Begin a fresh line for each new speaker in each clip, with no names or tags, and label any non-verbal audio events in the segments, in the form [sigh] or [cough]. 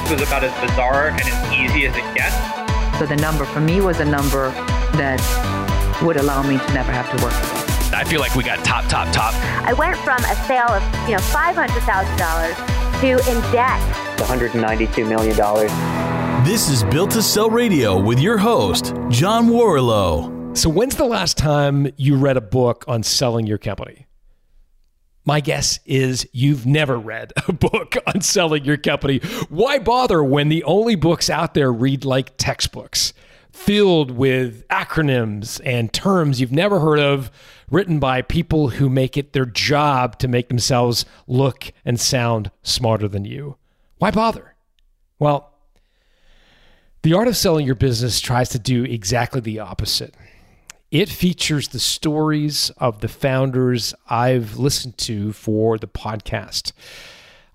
this was about as bizarre and as easy as it gets.
So the number for me was a number that would allow me to never have to work again.
I feel like we got top, top, top.
I went from a sale of, you know, $500,000 to in debt.
$192 million.
This is Built to Sell Radio with your host, John Warrillow.
So, when's the last time you read a book on selling your company? My guess is you've never read a book on selling your company. Why bother when the only books out there read like textbooks, filled with acronyms and terms you've never heard of, written by people who make it their job to make themselves look and sound smarter than you? Why bother? Well, the art of selling your business tries to do exactly the opposite. It features the stories of the founders I've listened to for the podcast.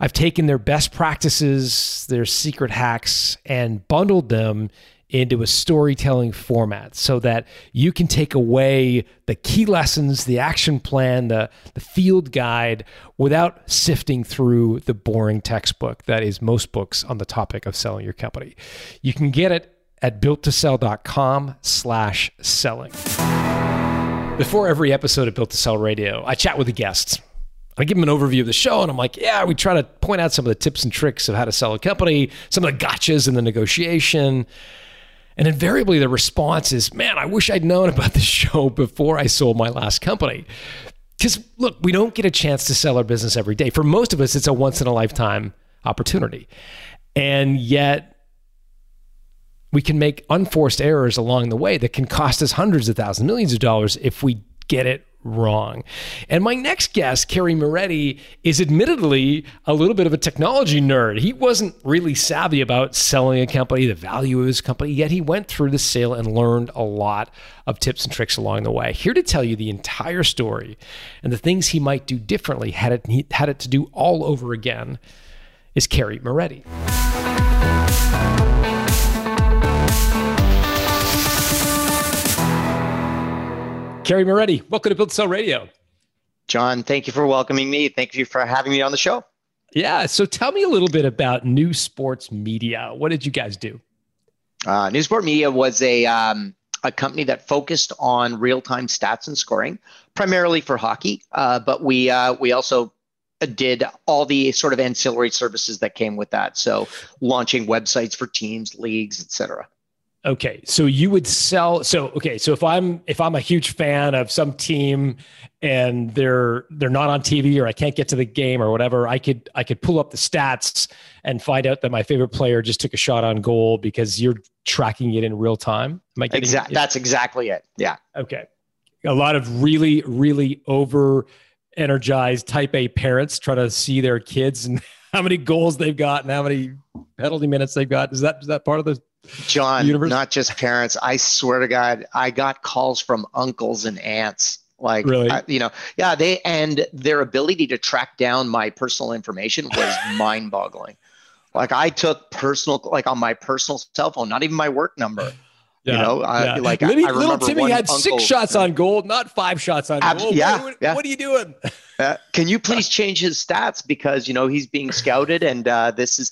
I've taken their best practices, their secret hacks, and bundled them into a storytelling format so that you can take away the key lessons, the action plan, the, the field guide without sifting through the boring textbook that is most books on the topic of selling your company. You can get it at builttosell.com slash selling. Before every episode of Built to Sell Radio, I chat with the guests. I give them an overview of the show, and I'm like, yeah, we try to point out some of the tips and tricks of how to sell a company, some of the gotchas in the negotiation. And invariably, the response is, man, I wish I'd known [laughs] about this show before I sold my last company. Because look, we don't get a chance to sell our business every day. For most of us, it's a once in a lifetime opportunity. And yet, we can make unforced errors along the way that can cost us hundreds of thousands, millions of dollars if we get it wrong. And my next guest, Kerry Moretti, is admittedly a little bit of a technology nerd. He wasn't really savvy about selling a company, the value of his company, yet he went through the sale and learned a lot of tips and tricks along the way. Here to tell you the entire story and the things he might do differently had it, had it to do all over again is Kerry Moretti. Kerry Moretti, welcome to Build Cell Radio.
John, thank you for welcoming me. Thank you for having me on the show.
Yeah. So tell me a little bit about New Sports Media. What did you guys do?
Uh, New Sport Media was a um, a company that focused on real time stats and scoring, primarily for hockey. Uh, but we uh, we also did all the sort of ancillary services that came with that. So launching websites for teams, leagues, etc.
Okay, so you would sell. So okay, so if I'm if I'm a huge fan of some team and they're they're not on TV or I can't get to the game or whatever, I could I could pull up the stats and find out that my favorite player just took a shot on goal because you're tracking it in real time.
Am exactly? That's exactly it. Yeah.
Okay. A lot of really really over energized type A parents try to see their kids and [laughs] how many goals they've got and how many penalty minutes they've got. Is that is that part of the
John, universe? not just parents. I swear to God, I got calls from uncles and aunts. Like, really? I, you know, yeah, they and their ability to track down my personal information was [laughs] mind boggling. Like, I took personal, like on my personal cell phone, not even my work number. Yeah, you know, yeah. like
Little, I, little Timmy had uncle, six shots on goal, not five shots on goal.
Yeah,
what,
yeah.
what are you doing?
Uh, can you [laughs] please change his stats because you know he's being scouted and uh, this is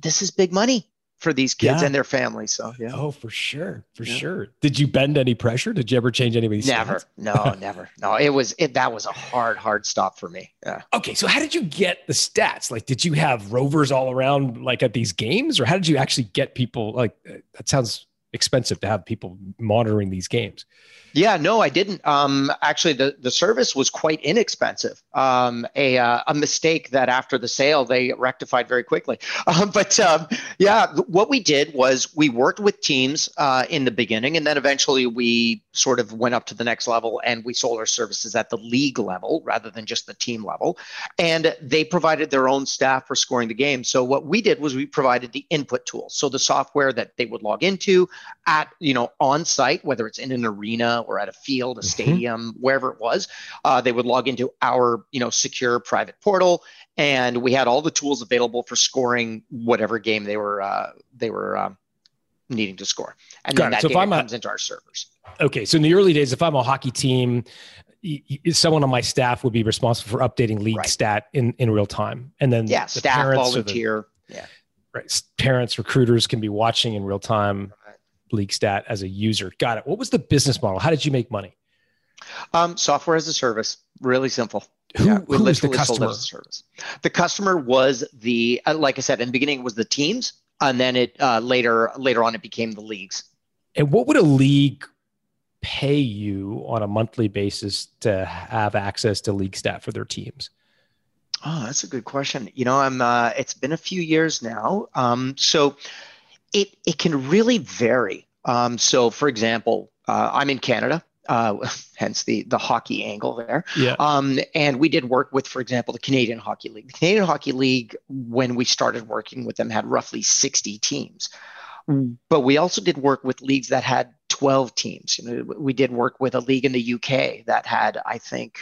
this is big money for these kids yeah. and their families. So yeah.
Oh, for sure, for yeah. sure. Did you bend any pressure? Did you ever change anybody's?
Never. Stats? No, [laughs] never. No, it was it. That was a hard, hard stop for me. Yeah.
Okay, so how did you get the stats? Like, did you have rovers all around, like at these games, or how did you actually get people? Like, that sounds expensive to have people monitoring these games.
Yeah, no, I didn't. Um, actually, the, the service was quite inexpensive. Um, a, uh, a mistake that after the sale they rectified very quickly. [laughs] Um, but um, yeah, what we did was we worked with teams uh, in the beginning, and then eventually we sort of went up to the next level and we sold our services at the league level rather than just the team level. And they provided their own staff for scoring the game. So what we did was we provided the input tools, so the software that they would log into at you know on site, whether it's in an arena or at a field, a mm-hmm. stadium, wherever it was. Uh, they would log into our, you know, secure private portal, and we had all the tools available for scoring whatever game they were uh, they were um, needing to score. And Got then it. that so data comes a, into our servers.
Okay, so in the early days, if I'm a hockey team, someone on my staff would be responsible for updating league right. stat in in real time, and then
yeah, the staff volunteer. The, yeah.
right? Parents, recruiters can be watching in real time League Stat as a user. Got it. What was the business model? How did you make money?
Um, software as a service, really simple.
Who,
yeah, we
who was the
literally sold
customer?
as a service. The customer was the, uh, like I said, in the beginning it was the teams, and then it uh, later later on it became the leagues.
And what would a league pay you on a monthly basis to have access to League Stat for their teams?
Oh, that's a good question. You know, I'm. Uh, it's been a few years now, um, so it it can really vary. Um, so, for example, uh, I'm in Canada, uh, [laughs] hence the the hockey angle there.
Yeah.
Um, and we did work with, for example, the Canadian Hockey League. The Canadian Hockey League, when we started working with them, had roughly 60 teams. But we also did work with leagues that had 12 teams. You know, we did work with a league in the UK that had, I think,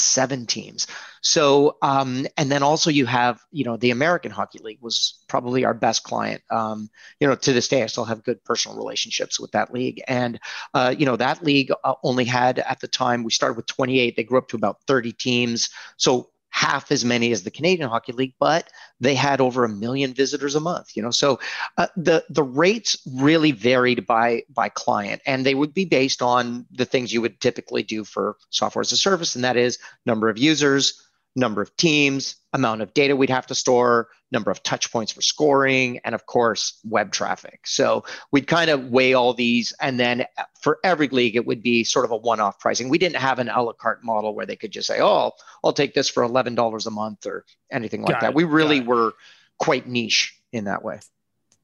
seven teams. So, um, and then also you have, you know, the American Hockey League was probably our best client. Um, you know, to this day, I still have good personal relationships with that league. And, uh, you know, that league uh, only had at the time, we started with 28, they grew up to about 30 teams. So half as many as the Canadian Hockey League, but they had over a million visitors a month. You know, so uh, the the rates really varied by by client, and they would be based on the things you would typically do for software as a service, and that is number of users, number of teams, amount of data we'd have to store, number of touch points for scoring, and of course web traffic. So we'd kind of weigh all these, and then for every league, it would be sort of a one-off pricing. We didn't have an a la carte model where they could just say, "Oh, I'll take this for eleven dollars a month" or anything like
Got
that.
it,
We really
got
were quite niche in that way.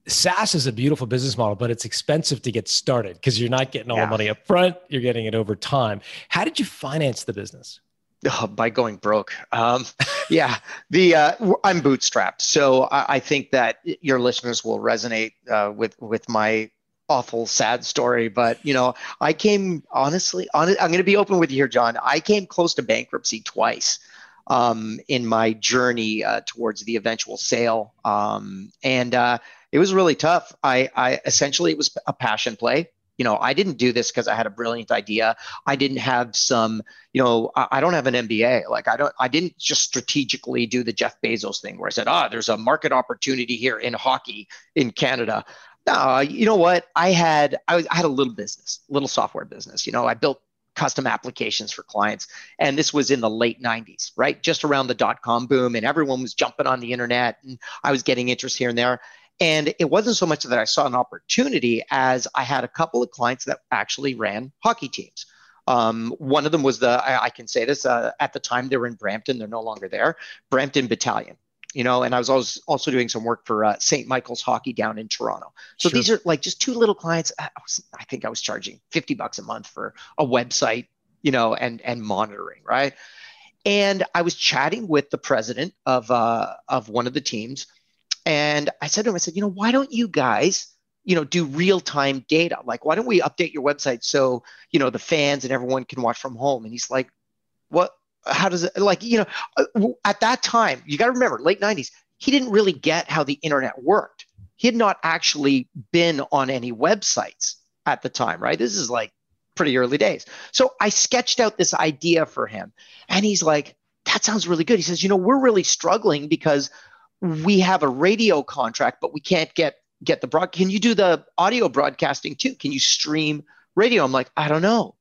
SaaS is a beautiful business model, but it's expensive to get started because you're not getting all
Yeah.
the money up front, you're getting it over time. How did you finance the business?
Oh, by going broke. Um, yeah, the uh, I'm bootstrapped, so I, I think that your listeners will resonate uh, with with my awful, sad story. But you know, I came honestly. On, I'm going to be open with you here, John. I came close to bankruptcy twice um, in my journey uh, towards the eventual sale, um, and uh, it was really tough. I, I essentially it was a passion play. You know, I didn't do this because I had a brilliant idea. I didn't have some you know, I, I don't have an MBA. Like I don't, I didn't just strategically do the Jeff Bezos thing where I said, ah, there's a market opportunity here in hockey in Canada. No, you know what? I had, I, was, I had a little business, little software business. You know, I built custom applications for clients, and this was in the late '90s, right? Just around the dot com boom, and everyone was jumping on the internet, and I was getting interest here and there. And it wasn't so much that I saw an opportunity as I had a couple of clients that actually ran hockey teams. Um, one of them was the, I, I can say this, uh, at the time they were in Brampton, they're no longer there, Brampton Battalion. You know, and I was also, also doing some work for uh, St. Michael's Hockey down in Toronto. So
Sure.
these are like just two little clients. I, was, I think I was charging 50 bucks a month for a website, you know, and and monitoring, right? And I was chatting with the president of uh, of one of the teams, and I said to him, I said, you know, why don't you guys, you know, do real time data? Like, why don't we update your website so you know the fans and everyone can watch from home? And he's like, what? How does it like? You know, uh, at that time, you got to remember, late '90s, he didn't really get how the internet worked. He had not actually been on any websites at the time, right? This is like pretty early days. So I sketched out this idea for him, and he's like, that sounds really good. He says, you know, we're really struggling because we have a radio contract, but we can't get get the broad. Can you do the audio broadcasting too? Can you stream radio? I'm like, I don't know.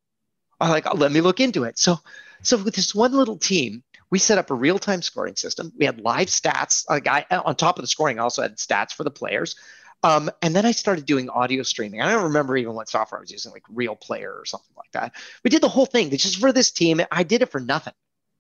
I'm like, let me look into it. So, so with this one little team, we set up a real time scoring system. We had live stats. Like I, on top of the scoring, I also had stats for the players. Um, and then I started doing audio streaming. I don't remember even what software I was using, like Real Player or something like that. We did the whole thing just for this team. I did it for nothing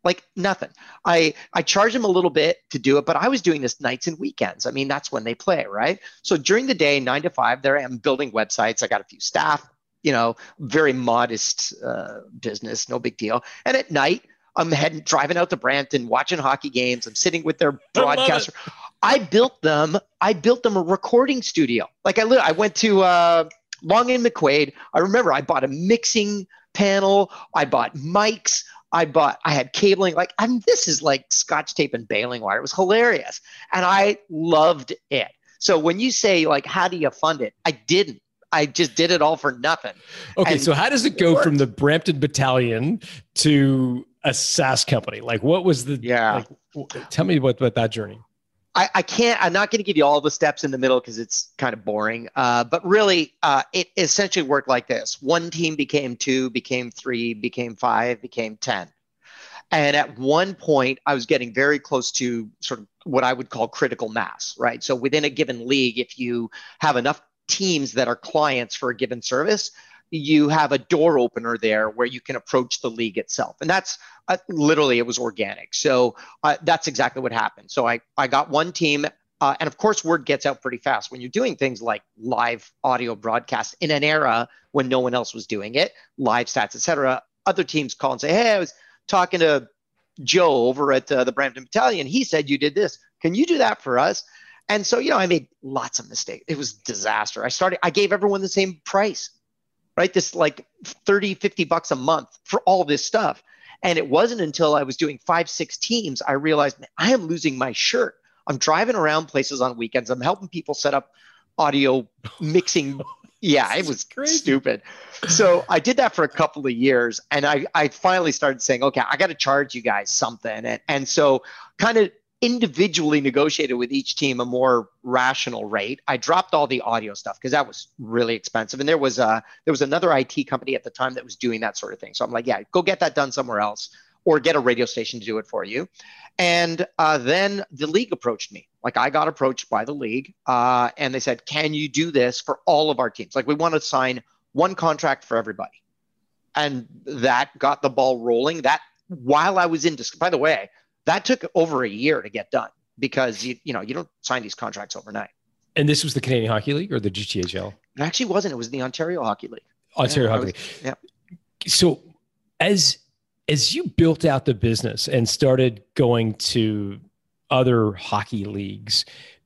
like nothing. I I charged them a little bit to do it, but I was doing this nights and weekends. I mean, that's when they play, right? So during the day, nine to five, there I am building websites. I got a few staff, you know, very modest uh, business, no big deal. And at night, I'm heading driving out to Brampton, watching hockey games. I'm sitting with their [laughs]
I
broadcaster. I built them. I built them a recording studio. Like I, I went to uh, Long and McQuade. I remember I bought a mixing panel. I bought mics. I bought. I had cabling. Like I mean, this is like Scotch tape and baling wire. It was hilarious, and I loved it. So when you say like, how do you fund it? I didn't. I just did it all for nothing.
Okay,
And
so how does it
it
go from the Brampton Battalion to a SaaS company? Like, what was the
Yeah.
Like, tell me what about that journey.
I, I can't. I'm not going to give you all the steps in the middle because it's kind of boring. Uh, but really, uh, it essentially worked like this: one team became two, became three, became five, became ten. And at one point, I was getting very close to sort of what I would call critical mass, right? So within a given league, if you have enough teams that are clients for a given service, you have a door opener there where you can approach the league itself. And that's uh, literally, it was organic. So uh, that's exactly what happened. So I, I got one team. Uh, and of course, word gets out pretty fast when you're doing things like live audio broadcast in an era when no one else was doing it, live stats, et cetera. Other teams call and say, Hey, I was talking to Joe over at uh, the Brampton Battalion. He said you did this. Can you do that for us? And so, you know, I made lots of mistakes. It was disaster. I started, I gave everyone the same price, right? This like 30, 50 bucks a month for all this stuff. And it wasn't until I was doing five, six teams, I realized man, I am losing my shirt. I'm driving around places on weekends. I'm helping people set up audio [laughs] mixing yeah, it was crazy. stupid. So I did that for a couple of years, and I I finally started saying, okay, I got to charge you guys something, and and so kind of individually negotiated with each team a more rational rate. I dropped all the audio stuff because that was really expensive, and there was a there was another IT company at the time that was doing that sort of thing. So I'm like, yeah, go get that done somewhere else, or get a radio station to do it for you. And uh, then the league approached me. Like I got approached by the league, uh, and they said, "Can you do this for all of our teams? Like we want to sign one contract for everybody." And that got the ball rolling. That while I was in, by the way, that took over a year to get done because you you know you don't sign these contracts overnight.
And this was the Canadian Hockey League or the GTHL?
It actually wasn't. It was the Ontario Hockey League.
Oh, Ontario yeah, Hockey League. Yeah. So as as you built out the business and started going to other hockey leagues,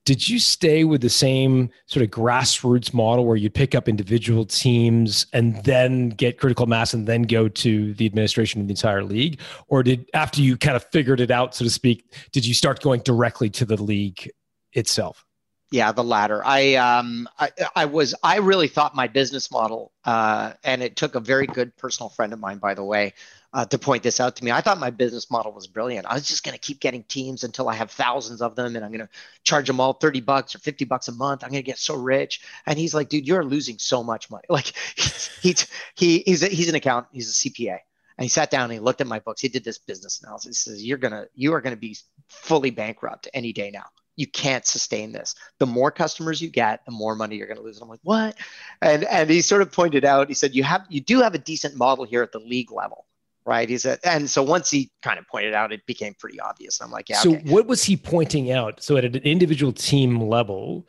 did you stay with the same sort of grassroots model where you pick up individual teams and then get critical mass and then go to the administration of the entire league? Or did after you kind of figured it out, so to speak, did you start going directly to the league itself?
Yeah, the latter. I um I, I was I really thought my business model uh and it took a very good personal friend of mine by the way uh, to point this out to me. I thought my business model was brilliant. I was just going to keep getting teams until I have thousands of them and I'm going to charge them all 30 bucks or 50 bucks a month. I'm going to get so rich. And he's like, dude, you're losing so much money. [laughs] Like he's, he, he's, a, he's an accountant. He's a CPA. And he sat down and he looked at my books. He did this business analysis. He says, you're going to, you are going to be fully bankrupt any day now you can't sustain this. The more customers you get, the more money you're going to lose. And I'm like, what? And and he sort of pointed out. He said, you have you do have a decent model here at the league level, right? He said, and so once he kind of pointed out, it became pretty obvious. I'm like, yeah.
So
okay.
what was he pointing out? So at an individual team level,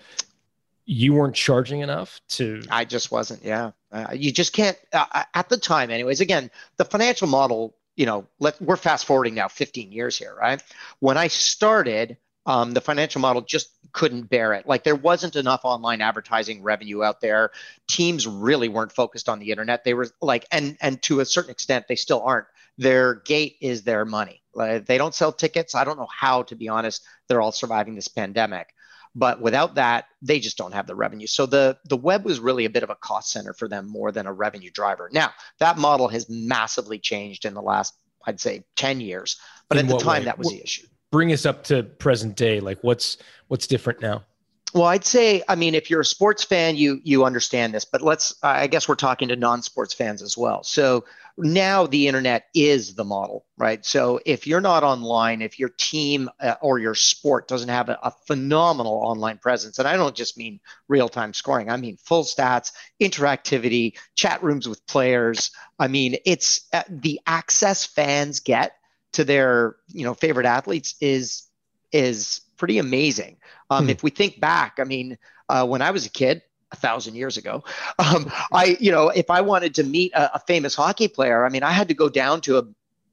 you weren't charging enough to.
I just wasn't. Yeah, uh, you just can't. Uh, at the time, anyways. Again, the financial model. You know, let, we're fast forwarding now 15 years here, right? When I started, um, the financial model just couldn't bear it. Like there wasn't enough online advertising revenue out there. Teams really weren't focused on the internet. They were like, and and to a certain extent, they still aren't. Their gate is their money. Like, they don't sell tickets. I don't know how, to be honest. They're all surviving this pandemic, but without that, they just don't have the revenue. So the the web was really a bit of a cost center for them more than a revenue driver. Now that model has massively changed in the last, I'd say, ten years. But in at the time, way? that was the issue
bring us up to present day like what's what's different now?
Well i'd say i mean if you're a sports fan you you understand this but let's i guess we're talking to non-sports fans as well. So now the internet is the model right? So if you're not online if your team uh, or your sport doesn't have a, a phenomenal online presence and i don't just mean real-time scoring i mean full stats interactivity chat rooms with players i mean it's uh, the access fans get to their you know favorite athletes is is pretty amazing. Um, hmm. If we think back, I mean, uh, when I was a kid, a thousand years ago, um, I you know if I wanted to meet a, a, famous hockey player, I mean, I had to go down to a,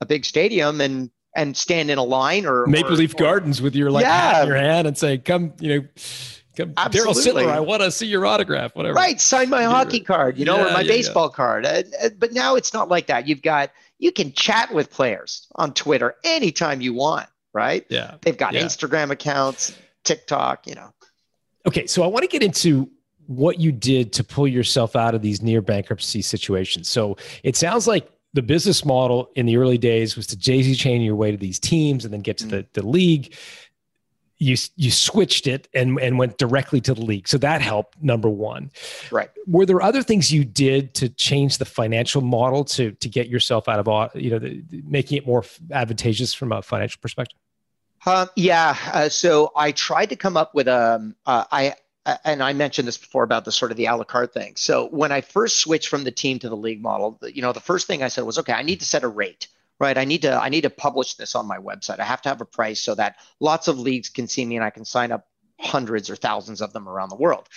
a big stadium and and stand in a line or
Maple
or,
Leaf or, Gardens with your like yeah. hat in your hand and say, "Come, you know." Darryl Sittler, I want to see your autograph, whatever.
Right, sign my hockey card, you know, yeah, or my yeah, baseball card. Uh, uh, but now it's not like that. You've got you can chat with players on Twitter anytime you want, right?
Yeah.
They've got
yeah.
Instagram accounts, TikTok, you know.
Okay, so I want to get into what you did to pull yourself out of these near bankruptcy situations. So it sounds like the business model in the early days was to daisy chain your way to these teams and then get to mm-hmm. the, the league. You you switched it and and went directly to the league. So that helped. Number one,
right?
Were there other things you did to change the financial model to to get yourself out of you know the, making it more advantageous from a financial perspective?
Uh, yeah. Uh, so I tried to come up with a. Um, uh, I and I mentioned this before about the sort of the a la carte thing. So when I first switched from the team to the league model, you know, the first thing I said was, okay, I need to set a rate right? I need to i need to publish this on my website. I have to have a price so that lots of leagues can see me and i can sign up hundreds or thousands of them around the world.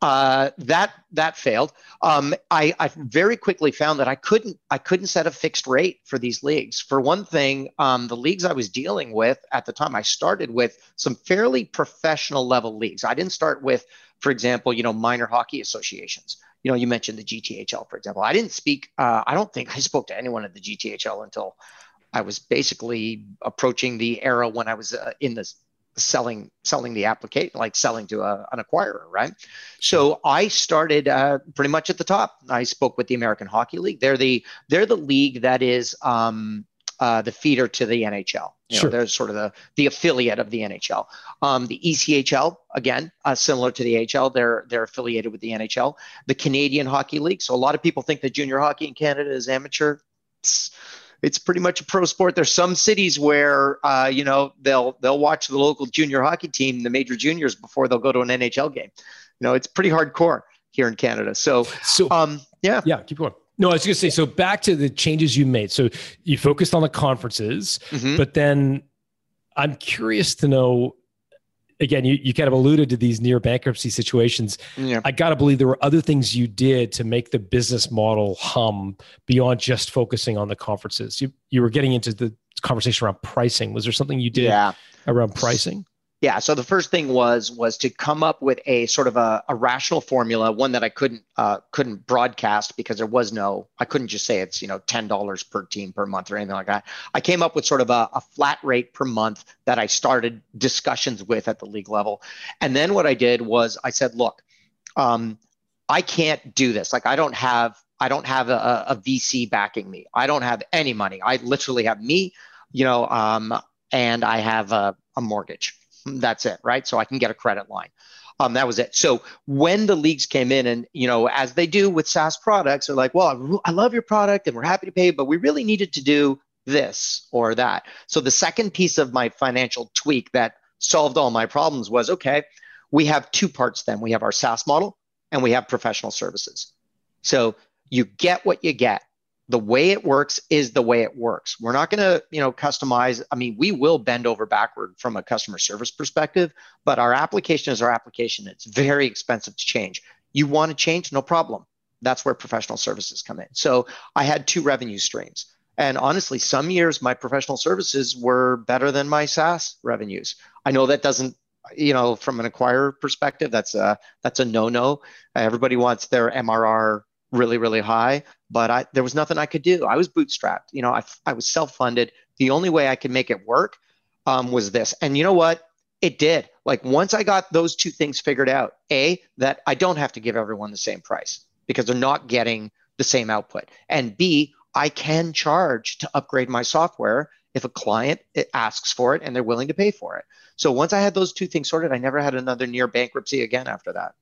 Uh, that that failed. Um, I, I very quickly found that i couldn't i couldn't set a fixed rate for these leagues. For one thing um, the leagues i was dealing with at the time i started with some fairly professional level leagues. I didn't start with for example you know minor hockey associations you know, you mentioned the GTHL, for example. I didn't speak, uh, I don't think I spoke to anyone at the GTHL until I was basically approaching the era when I was uh, in the selling selling the application like selling to a, an acquirer right? So i started uh, pretty much at the top. I spoke with the american hockey league. They're the they're the league that is um, uh, the feeder to the NHL. You sure. know, they're sort of the, the affiliate of the NHL. Um, the ECHL, again, uh, similar to the AHL, they're they're affiliated with the NHL. The Canadian Hockey League. So a lot of people think that junior hockey in Canada is amateur. It's, it's pretty much a pro sport. There's some cities where uh, you know they'll they'll watch the local junior hockey team, the major juniors, before they'll go to an NHL game. You know, it's pretty hardcore here in Canada. So, so um, yeah,
yeah, keep going. No, I was going to say, so back to the changes you made. So you focused on the conferences, mm-hmm. but then I'm curious to know again, you, you kind of alluded to these near bankruptcy situations. Yeah. I got to believe there were other things you did to make the business model hum beyond just focusing on the conferences. You, you were getting into the conversation around pricing. Was there something you did yeah. around pricing?
Yeah. So the first thing was was to come up with a sort of a, a rational formula, one that I couldn't uh, couldn't broadcast because there was no. I couldn't just say it's you know ten dollars per team per month or anything like that. I came up with sort of a, a flat rate per month that I started discussions with at the league level, and then what I did was I said, look, um, I can't do this. Like I don't have I don't have a, a VC backing me. I don't have any money. I literally have me, you know, um, and I have a, a mortgage that's it, right? So I can get a credit line. Um, that was it. So when the leagues came in, and you know, as they do with SaaS products, they're like, "Well, I love your product, and we're happy to pay, but we really needed to do this or that." So the second piece of my financial tweak that solved all my problems was, okay, we have two parts. Then we have our SaaS model, and we have professional services. So you get what you get the way it works is the way it works. We're not going to, you know, customize. I mean, we will bend over backward from a customer service perspective, but our application is our application. It's very expensive to change. You want to change, no problem. That's where professional services come in. So I had two revenue streams. And honestly, some years my professional services were better than my SaaS revenues. I know that doesn't you know from an acquirer perspective that's a that's a no-no everybody wants their mrr really really high but I, there was nothing I could do. I was bootstrapped. You know, I, I was self funded. The only way I could make it work um, was this. And you know what? It did. Like once I got those two things figured out, A, that I don't have to give everyone the same price because they're not getting the same output. And B, I can charge to upgrade my software if a client asks for it and they're willing to pay for it. So once I had those two things sorted, I never had another near bankruptcy again after that.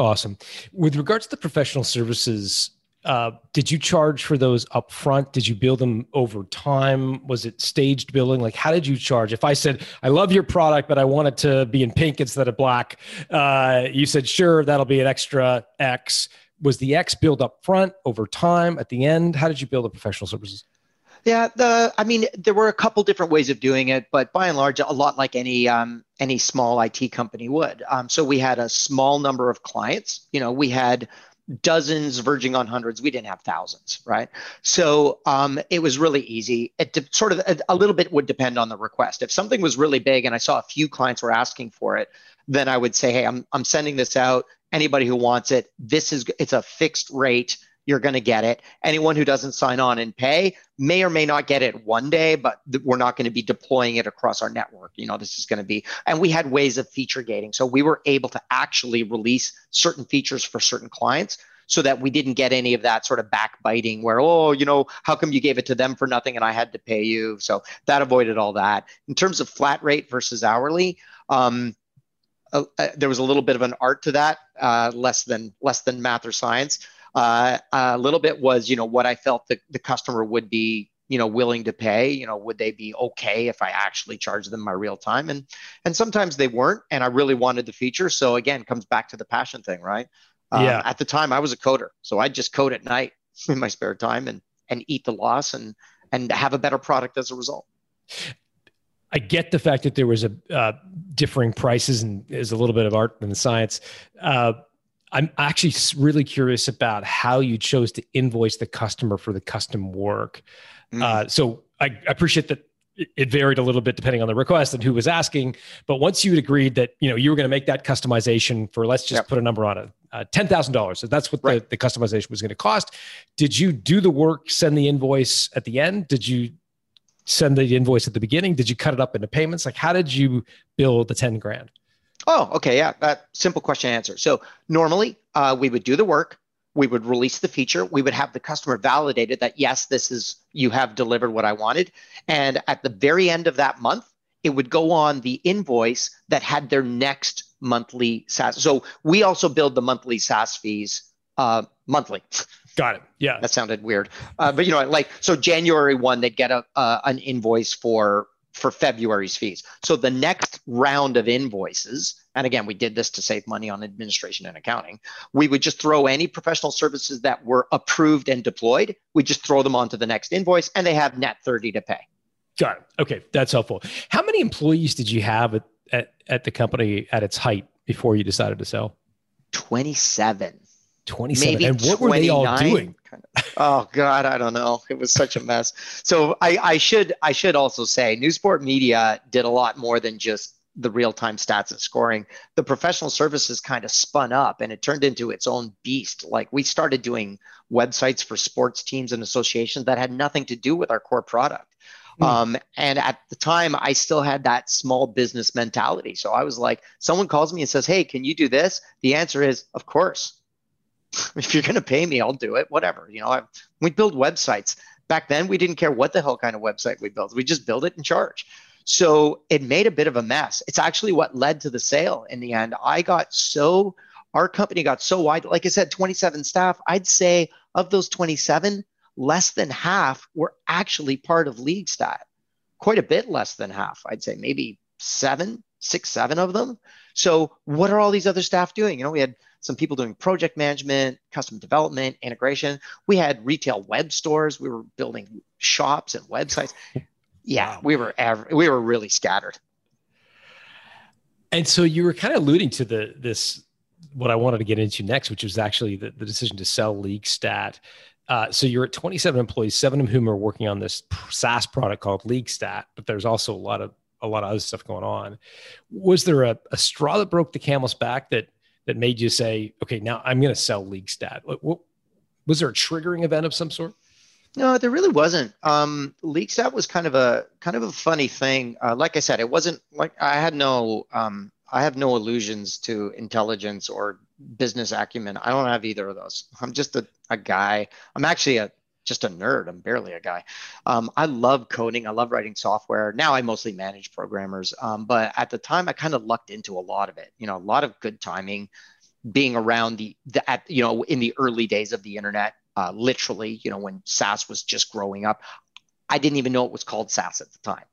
Awesome. With regards to the professional services uh, did you charge for those up front? Did you bill them over time? Was it staged billing? Like, how did you charge? If I said, I love your product, but I want it to be in pink instead of black, uh, you said, sure, that'll be an extra X. Was the X billed up front over time at the end? How did you build the professional services?
Yeah, the I mean, there were a couple different ways of doing it, but by and large, a lot like any um, any small IT company would. Um, so we had a small number of clients. You know, we had dozens verging on hundreds. We didn't have thousands right? So um, it was really easy. It de- sort of a, a, little bit would depend on the request. If something was really big and i saw a few clients were asking for it then i would say hey i'm, I'm sending this out. Anybody who wants it this is it's a fixed rate you're going to get it. Anyone who doesn't sign on and pay may or may not get it one day, but th- we're not going to be deploying it across our network. You know, this is going to be, and we had ways of feature gating. So we were able to actually release certain features for certain clients. so that we didn't get any of that sort of backbiting where, oh, you know, how come you gave it to them for nothing and I had to pay you? So that avoided all that. In terms of flat rate versus hourly, um, uh, uh, there was a little bit of an art to that, uh, less than less than math or science. Uh, a little bit was, you know, what I felt the, the customer would be you know willing to pay. You know would they be okay if i actually charged them my real time? And and sometimes they weren't and i really wanted the feature. So again comes back to the passion thing right? Um, yeah. at the time i was a coder. So i just code at night [laughs] in my spare time and and eat the loss and and have a better product as a result.
I get the fact that there was a uh, differing prices and is a little bit of art the science. Uh, I'm actually really curious about how you chose to invoice the customer for the custom work. Mm. Uh, so I, appreciate that it varied a little bit depending on the request and who was asking. But once you had agreed that you know you were going to make that customization for let's just yep. put a number on it, uh, ten thousand dollars. So that's what right. the, the customization was going to cost. Did you do the work, send the invoice at the end? Did you send the invoice at the beginning? Did you cut it up into payments? Like how did you bill the ten grand?
Oh, okay, yeah, that simple question answer. So normally uh, we would do the work, we would release the feature we would have the customer validated that yes this is you have delivered what i wanted and at the very end of that month it would go on the invoice that had their next monthly SaaS. So we also build the monthly SaaS fees uh, monthly.
Got it. Yeah,
that sounded weird, uh, but you know, like so January one, they'd get a uh, an invoice for for February's fees. So the next round of invoices, and again, we did this to save money on administration and accounting, we would just throw any professional services that were approved and deployed, we just throw them onto the next invoice and they have net 30 to pay.
Got it. Okay, that's helpful. How many employees did you have at, at, at the company at its height before you decided to sell?
27.
27. Maybe and what 29? were they all doing?
Oh God, I don't know. It was such a mess. So I, I should I should also say Newsport Media did a lot more than just the real-time stats and scoring. The professional services kind of spun up and it turned into its own beast. Like we started doing websites for sports teams and associations that had nothing to do with our core product. Mm. Um, and at the time, I still had that small business mentality. So I was like, someone calls me and says, Hey, can you do this? The answer is, Of course. [laughs] if you're going to pay me, I'll do it. Whatever. You know, I, we build websites. Back then, we didn't care what the hell kind of website we built. We just build it and charge. So it made a bit of a mess. It's actually what led to the sale in the end. I got so, our company got so wide. Like I said, 27 staff. I'd say of those 27, less than half were actually part of LeagueStat. Quite a bit less than half, I'd say, maybe seven, six, seven of them. So what are all these other staff doing? You know, we had some people doing project management, custom development, integration. We had retail web stores. We were building shops and websites. [laughs] Yeah, wow. we were we were really scattered.
And so you were kind of alluding to the this what I wanted to get into next, which was actually the, the decision to sell LeagueStat. Uh, so you're at 27 employees, seven of whom are working on this SaaS product called LeagueStat, but there's also a lot of a lot of other stuff going on. Was there a, a straw that broke the camel's back that that made you say, okay, now I'm going to sell LeagueStat? What, what, was there a triggering event of some sort?
No, there really wasn't. Um, LeagueStat was kind of a kind of a funny thing. Uh, like I said, it wasn't like I had no um, I have no illusions to intelligence or business acumen. I don't have either of those. I'm just a, a guy. I'm actually a just a nerd. I'm barely a guy. Um, I love coding. I love writing software. Now I mostly manage programmers. Um, but at the time, I kind of lucked into a lot of it. You know, a lot of good timing, being around the, the at you know in the early days of the internet. Uh, literally, you know, when SaaS was just growing up, I didn't even know it was called SaaS at the time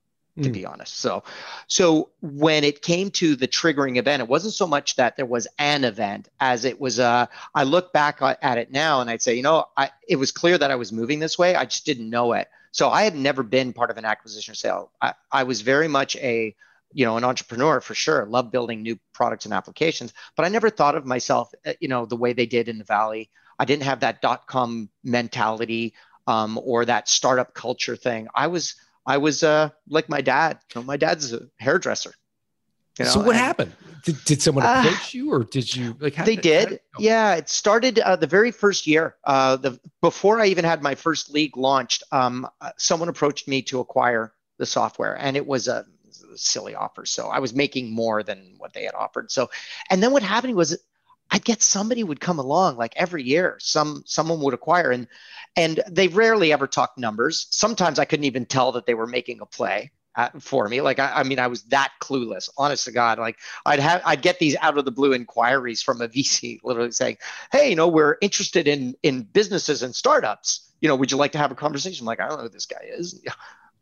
to mm. be honest. So, so when it came to the triggering event, it wasn't so much that there was an event as it was. Uh, I look back at it now and I'd say, you know, I, it was clear that I was moving this way. I just didn't know it. So I had never been part of an acquisition or sale. I, I was very much a, you know, an entrepreneur for sure. Love building new products and applications, but I never thought of myself, uh, you know, the way they did in the Valley. I didn't have that dot com mentality um, or that startup culture thing. I was I was uh, like my dad. You know, my dad's a hairdresser.
You know, so what and, happened? Did, did someone uh, approach you, or did you like?
they did. It, yeah, it started uh, the very first year. Uh, the before I even had my first league launched, um, uh, someone approached me to acquire the software, and it was a, silly offer. So I was making more than what they had offered. So, and then what happened was, I'd get somebody would come along like every year. Some someone would acquire and and they rarely ever talked numbers. Sometimes I couldn't even tell that they were making a play at, for me. Like I, I mean, I was that clueless. Honest to God, like I'd have I'd get these out of the blue inquiries from a [laughs] VC, literally saying, "Hey, you know, we're interested in in businesses and startups. You know, would you like to have a conversation?" I'm like, I don't know who this guy is. [laughs]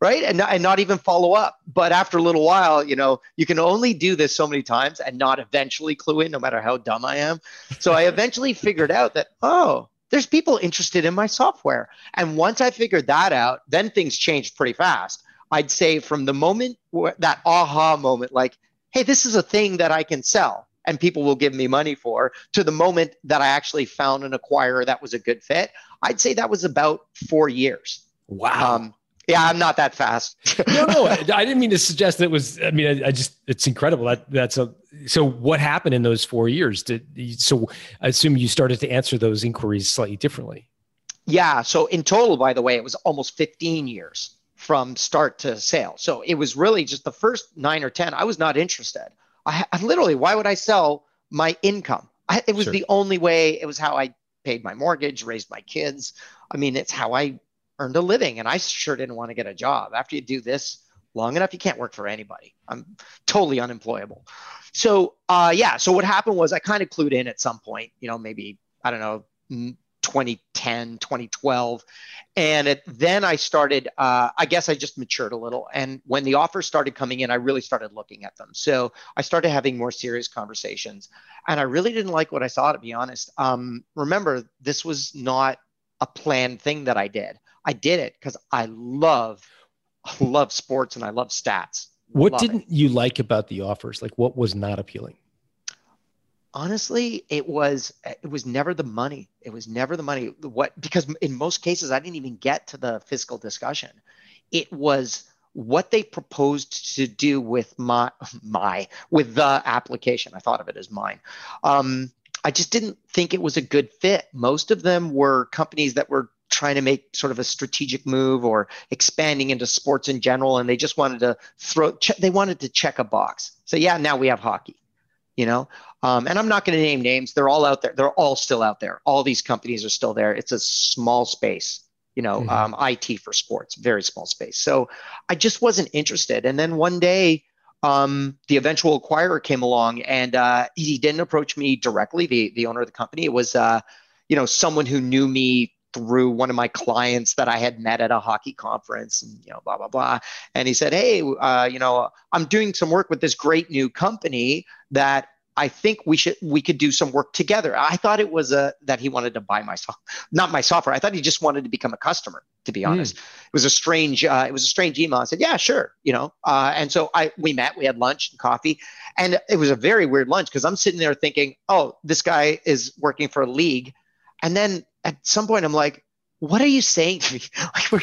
right? And, and not even follow up. But after a little while you know you can only do this so many times and not eventually clue in no matter how dumb i am. So i eventually [laughs] figured out that oh there's people interested in my software. And once i figured that out then things changed pretty fast. I'd say from the moment that aha moment, like, hey, this is a thing that I can sell and people will give me money for, to the moment that I actually found an acquirer that was a good fit, I'd say that was about four years.
Wow. Um,
yeah, I'm not that fast. [laughs]
no, no, [laughs] I, didn't mean to suggest that it was. I mean, I, I, just it's incredible that that's a. So what happened in those four years? Did so? I assume you started to answer those inquiries slightly differently.
Yeah. So in total, by the way, it was almost 15 years from start to sale. So it was really just the first nine or 10. I was not interested. I, I literally, why would I sell my income? I, it was sure. the only way, it was how I paid my mortgage, raised my kids. I mean, it's how I earned a living. And I sure didn't want to get a job. After you do this long enough, you can't work for anybody. I'm totally unemployable. So, uh, yeah. So what happened was I kind of clued in at some point, you know, maybe, I don't know, 2010, 2012. And it, then I started, uh, I guess I just matured a little. And when the offers started coming in, I really started looking at them. So I started having more serious conversations. And I really didn't like what I saw, to be honest. Um, remember, this was not a planned thing that I did. I did it because I love, love sports and I love stats.
What
love
didn't
it.
you like about the offers? Like, what was not appealing?
honestly it was it was never the money it was never the money what because in most cases i didn't even get to the fiscal discussion it was what they proposed to do with my my with the application i thought of it as mine um, i just didn't think it was a good fit most of them were companies that were trying to make sort of a strategic move or expanding into sports in general and they just wanted to throw they wanted to check a box. So yeah now we have hockey you know? Um, and i'm not going to name names. They're all out there. They're all still out there. All these companies are still there. It's a small space you know mm-hmm. um, it for sports very small space. So i just wasn't interested. And then one day um, the eventual acquirer came along and uh, he didn't approach me directly the, the owner of the company. It was uh, you know someone who knew me through one of my clients that I had met at a hockey conference and you know blah blah blah and he said hey uh, you know I'm doing some work with this great new company that I think we should we could do some work together. I thought it was a that he wanted to buy my software, not my software. I thought he just wanted to become a customer. To be hmm. honest, mm. it was a strange uh, it was a strange email. I said, yeah, sure, you know. Uh, and so I we met, we had lunch and coffee, and it was a very weird lunch because I'm sitting there thinking, oh, this guy is working for a league, and then at some point I'm like, what are you saying to me? [laughs] Like we're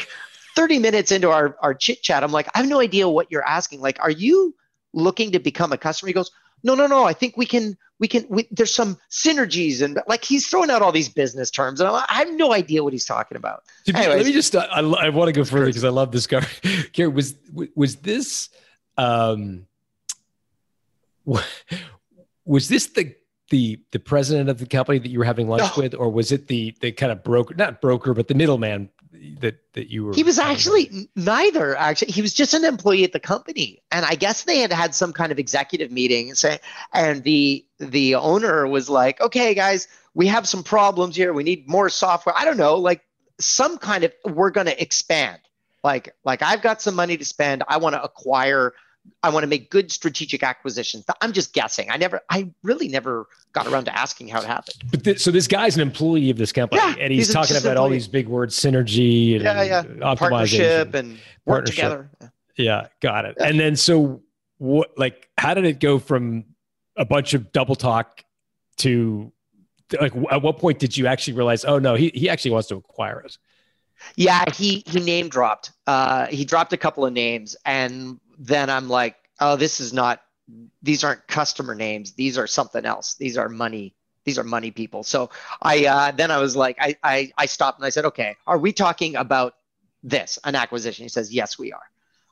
30 minutes into our our chit chat. I'm like, I have no idea what you're asking. Like, are you looking to become a customer? He goes no, no, no. I think we can, we can, we, there's some synergies and like he's throwing out all these business terms and I I have no idea what he's talking about.
Anyways, let me just, uh, I, I want to go further because I love this guy. [laughs] Gary, was, was this, um, [laughs] was this the, the, the president of the company that you were having lunch no. with, or was it the, the kind of broker, not broker, but the middleman that that you were
he was actually neither actually. He was just an employee at the company. And i guess they had had some kind of executive meeting And say and the the owner was like okay guys we have some problems here. We need more software. I don't know like some kind of we're going to expand. Like like i've got some money to spend. I want to acquire I want to make good strategic acquisitions. I'm just guessing. I never, I really never got around to asking how it happened.
But th- so this guy's an employee of this company, yeah, and he's, he's talking about all these big words: synergy and
yeah, yeah, optimization, partnership, and work partnership. together.
Yeah, got it. Yeah. And then so what? Like, how did it go from a bunch of double talk to like? At what point did you actually realize? Oh no, he he actually wants to acquire us.
Yeah, he he name dropped. Uh, he dropped a couple of names, and then I'm like, oh, this is not. These aren't customer names. These are something else. These are money. These are money people. So I uh, then I was like, I, I I stopped and I said, okay, are we talking about this an acquisition? He says, yes, we are.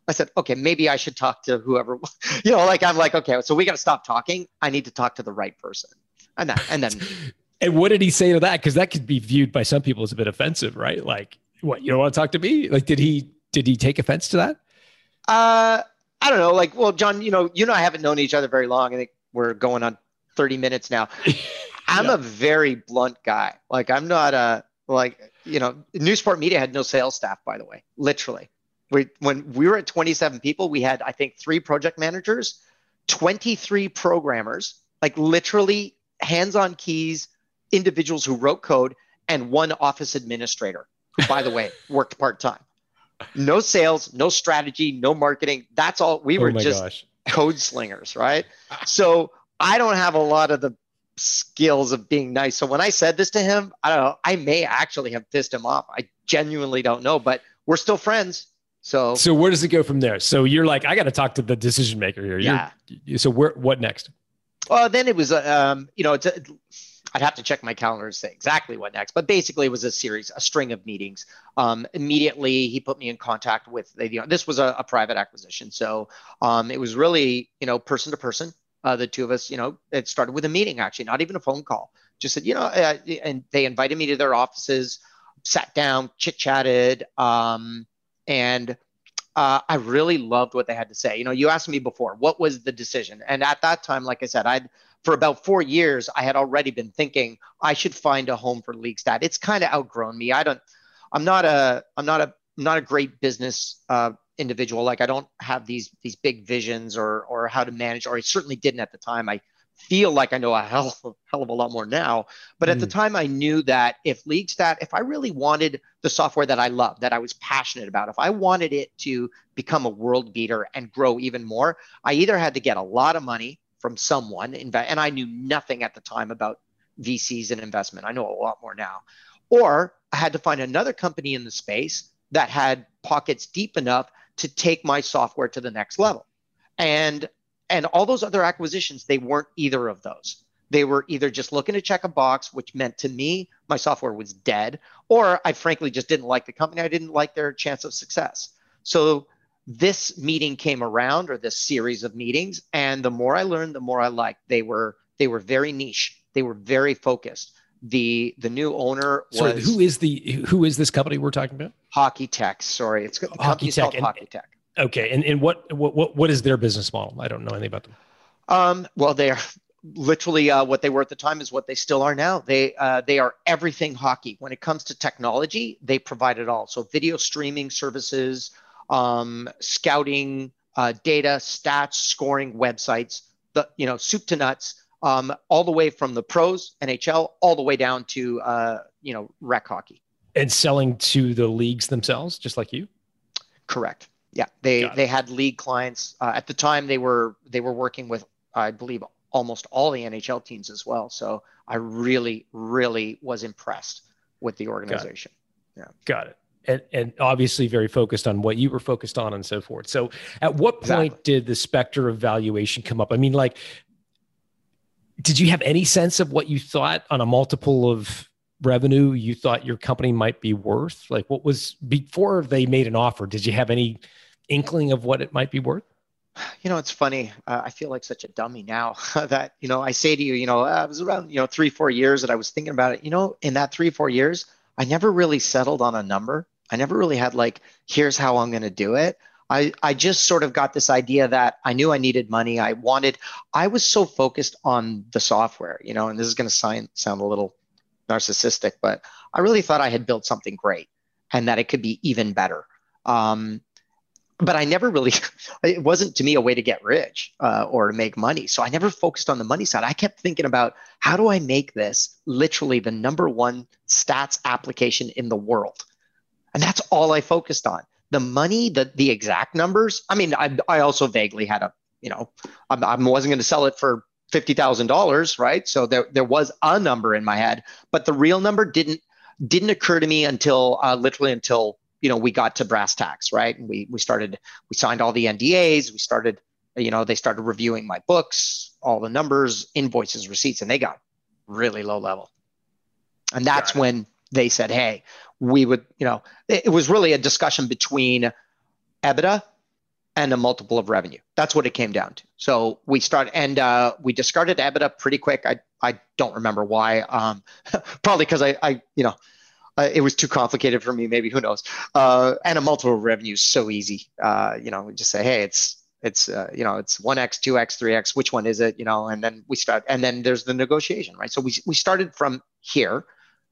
I said, okay, maybe I should talk to whoever. [laughs] You know, like I'm like, okay, so we got to stop talking. I need to talk to the right person. and that, and then [laughs]
And what did he say to that? Because that could be viewed by some people as a bit offensive, right? Like, what you don't want to talk to me? Like, did he did he take offense to that?
Uh, I don't know. Like, well, John, you know, you and I haven't known each other very long. I think we're going on 30 minutes now. [laughs] I'm
Yeah.
a very blunt guy. Like, I'm not a like, you know, Newsport Media had no sales staff, by the way, literally. We when we were at 27 people, we had I think three project managers, 23 programmers, like literally hands-on keys, individuals who wrote code, and one office administrator, who, by the way, [laughs] worked part-time. No sales, no strategy, no marketing. That's all. We were
oh my
just
gosh.
code slingers, right? So I don't have a lot of the skills of being nice. So when I said this to him, I don't know, I may actually have pissed him off. I genuinely don't know, but we're still friends. So
So where does it go from there? So you're like, I got to talk to the decision maker here. You're-
yeah.
So where? What next?
Well, then it was, um, you know, it's a, I'd have to check my calendar to say exactly what next, but basically it was a series, a string of meetings. Um, immediately, he put me in contact with, the, you know, this was a, a private acquisition, so um, it was really, you know, person to person. Uh, the two of us, you know, it started with a meeting actually, not even a phone call. Just said, you know, uh, and they invited me to their offices, sat down, chit chatted, um, and uh, I really loved what they had to say. You know, you asked me before, what was the decision? And at that time, like I said, I'd for about four years, I had already been thinking I should find a home for LeagueStat. It's kind of outgrown me. I don't. I'm not a. I'm not a. Not a great business uh, individual. Like I don't have these these big visions or or how to manage. Or I certainly didn't at the time. I feel like I know a hell of, hell of a lot more now. But at the time, I knew that if LeagueStat, if I really wanted the software that I love, that I was passionate about, if I wanted it to become a world beater and grow even more, I either had to get a lot of money from someone, and I knew nothing at the time about VCs and investment. I know a lot more now. Or I had to find another company in the space that had pockets deep enough to take my software to the next level. And and all those other acquisitions, they weren't either of those. They were either just looking to check a box, which meant to me my software was dead, or I frankly just didn't like the company. I didn't like their chance of success. So this meeting came around, or this series of meetings, and the more I learned, the more I liked. They were they were very niche. They were very focused. The the new owner was
So who is the who is this company we're talking about?
Hockey Tech. Sorry, it's the
Hockey Tech,
called
and-
Hockey Tech.
Okay, and and what what what what is their business model? I don't know anything about them.
Um, well, they are literally uh, what they were at the time is what they still are now. They uh, they are everything hockey. When it comes to technology, they provide it all. So video streaming services, um, scouting, uh, data, stats, scoring, websites. The you know soup to nuts, um, all the way from the pros, NHL, all the way down to uh, you know rec hockey.
And selling to the leagues themselves, just like you.
Correct. Yeah, they they had league clients uh, at the time. They were they were working with I believe almost all the NHL teams as well. So I really really was impressed with the organization.
Got Yeah. Got it. And, and obviously very focused on what you were focused on and so forth. So at what point
Exactly.
did the specter of valuation come up? I mean, like, did you have any sense of what you thought on a multiple of revenue you thought your company might be worth? Like what was before they made an offer, did you have any inkling of what it might be worth?
You know, it's funny. Uh, I feel like such a dummy now [laughs] that you know I say to you, you know, uh, it was around you know three four years that I was thinking about it. You know, in that three four years, I never really settled on a number. I never really had like, here's how I'm going to do it. I, I just sort of got this idea that I knew I needed money. I wanted, I was so focused on the software, you know, and this is going to sound, a little narcissistic, but I really thought I had built something great and that it could be even better. Um, but I never really, [laughs] it wasn't to me a way to get rich uh, or to make money. So I never focused on the money side. I kept thinking about how do I make this literally the number one stats application in the world? And that's all I focused on. The money, the the exact numbers. I mean, I, I also vaguely had a, you know, I, I wasn't going to sell it for fifty thousand dollars, right? So there there was a number in my head, but the real number didn't didn't occur to me until uh, literally until you know we got to brass tacks, right? And we we started we signed all the NDAs. We started, you know, they started reviewing my books, all the numbers, invoices, receipts, and they got really low level. And that's when they said, "Hey, we would," you know, it, it was really a discussion between EBITDA and a multiple of revenue. That's what it came down to. So we start and uh, we discarded EBITDA pretty quick. I I don't remember why. Um, [laughs] probably because I I you know. Uh, it was too complicated for me. Maybe who knows? Uh, and a multiple of revenue is so easy. Uh, you know, we just say, hey, it's it's uh, you know it's 1x 2x 3x which one is it you know and then we start and then there's the negotiation right so we, we started from here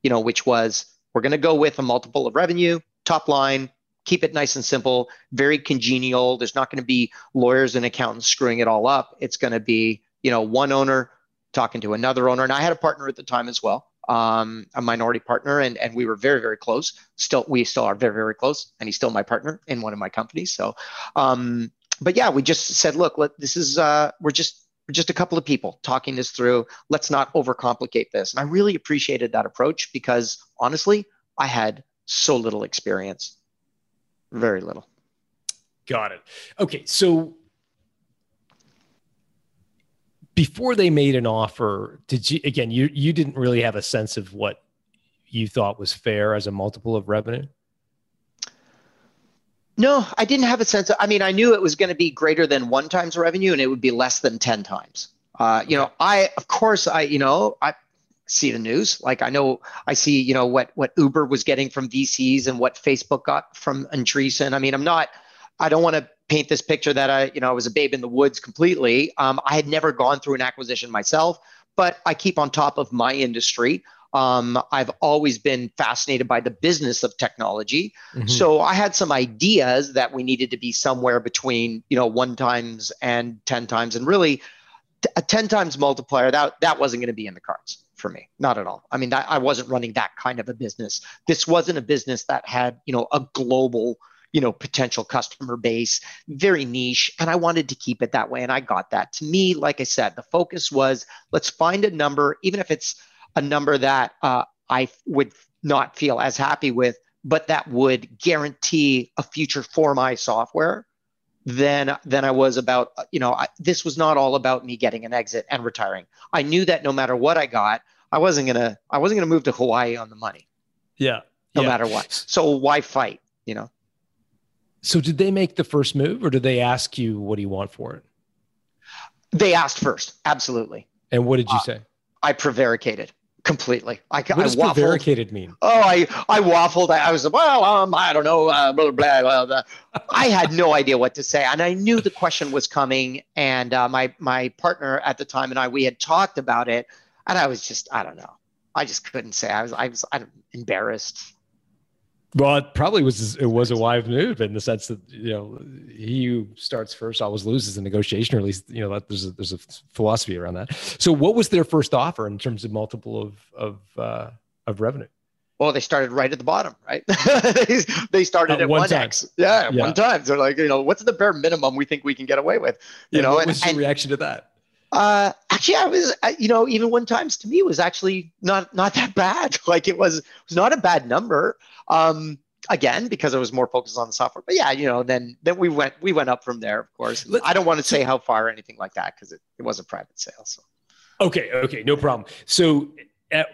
you know which was we're going to go with a multiple of revenue top line keep it nice and simple very congenial. There's not going to be lawyers and accountants screwing it all up. It's going to be you know one owner talking to another owner. And i had a partner at the time as well um, a minority partner and, and we were very very close. Still we still are very very close and he's still my partner in one of my companies. So um, but yeah, we just said, look, let, this is uh, we're just just a couple of people talking this through. Let's not overcomplicate this. And I really appreciated that approach because honestly, I had so little experience, very little.
Got it. Okay, so before they made an offer, did you again? You you didn't really have a sense of what you thought was fair as a multiple of revenue.
No, I didn't have a sense. Of, I mean, I knew it was going to be greater than one times revenue, and it would be less than ten times. Uh, you know, I of course I you know I see the news. Like I know I see you know what what Uber was getting from VCs and what Facebook got from Andreessen. I mean, I'm not. I don't want to paint this picture that I you know I was a babe in the woods completely. Um, I had never gone through an acquisition myself, but I keep on top of my industry. Um, I've always been fascinated by the business of technology. Mm-hmm. So I had some ideas that we needed to be somewhere between, you know, one times and 10 times. And really, a 10 times multiplier, that, that wasn't going to be in the cards for me. Not at all. I mean, that, I wasn't running that kind of a business. This wasn't a business that had, you know, a global, you know, potential customer base, very niche. And I wanted to keep it that way. And I got that. To me, like I said, the focus was let's find a number, even if it's a number that uh, I would not feel as happy with, but that would guarantee a future for my software than than I was about you know I, this was not all about me getting an exit and retiring. I knew that no matter what I got, I wasn't gonna I wasn't gonna move to Hawaii on the money.
Yeah,
no
yeah.
matter what. So why fight? You know.
So did they make the first move, or did they ask you what do you want for it?
They asked first, absolutely.
And what did you uh, say?
I prevaricated completely. I,
what does I prevaricated mean?
Oh, I, I waffled. I, I was well, um, I don't know, uh, blah, blah, blah, blah. I had no idea what to say, and I knew the question was coming. And uh, my my partner at the time and I we had talked about it, and I was just I don't know. I just couldn't say. I was I was I'm embarrassed.
Well, it probably was it was a wise move in the sense that you know he who starts first always loses the negotiation, or at least you know that there's a, there's a philosophy around that. So, what was their first offer in terms of multiple of of uh, of revenue?
Well, they started right at the bottom, right? [laughs] they started at, one X. Yeah, yeah, one time. They're like, you know, what's the bare minimum we think we can get away with? You
yeah,
know,
what was and, your reaction to that?
Uh, actually, I was, you know, even one times to me was actually not not that bad. [laughs] Like it was it was not a bad number. Um, again, because I was more focused on the software. But yeah, you know, then then we went we went up from there. Of course, I don't want to say how far or anything like that because it, it was a private sale. So
okay, okay, no problem. So at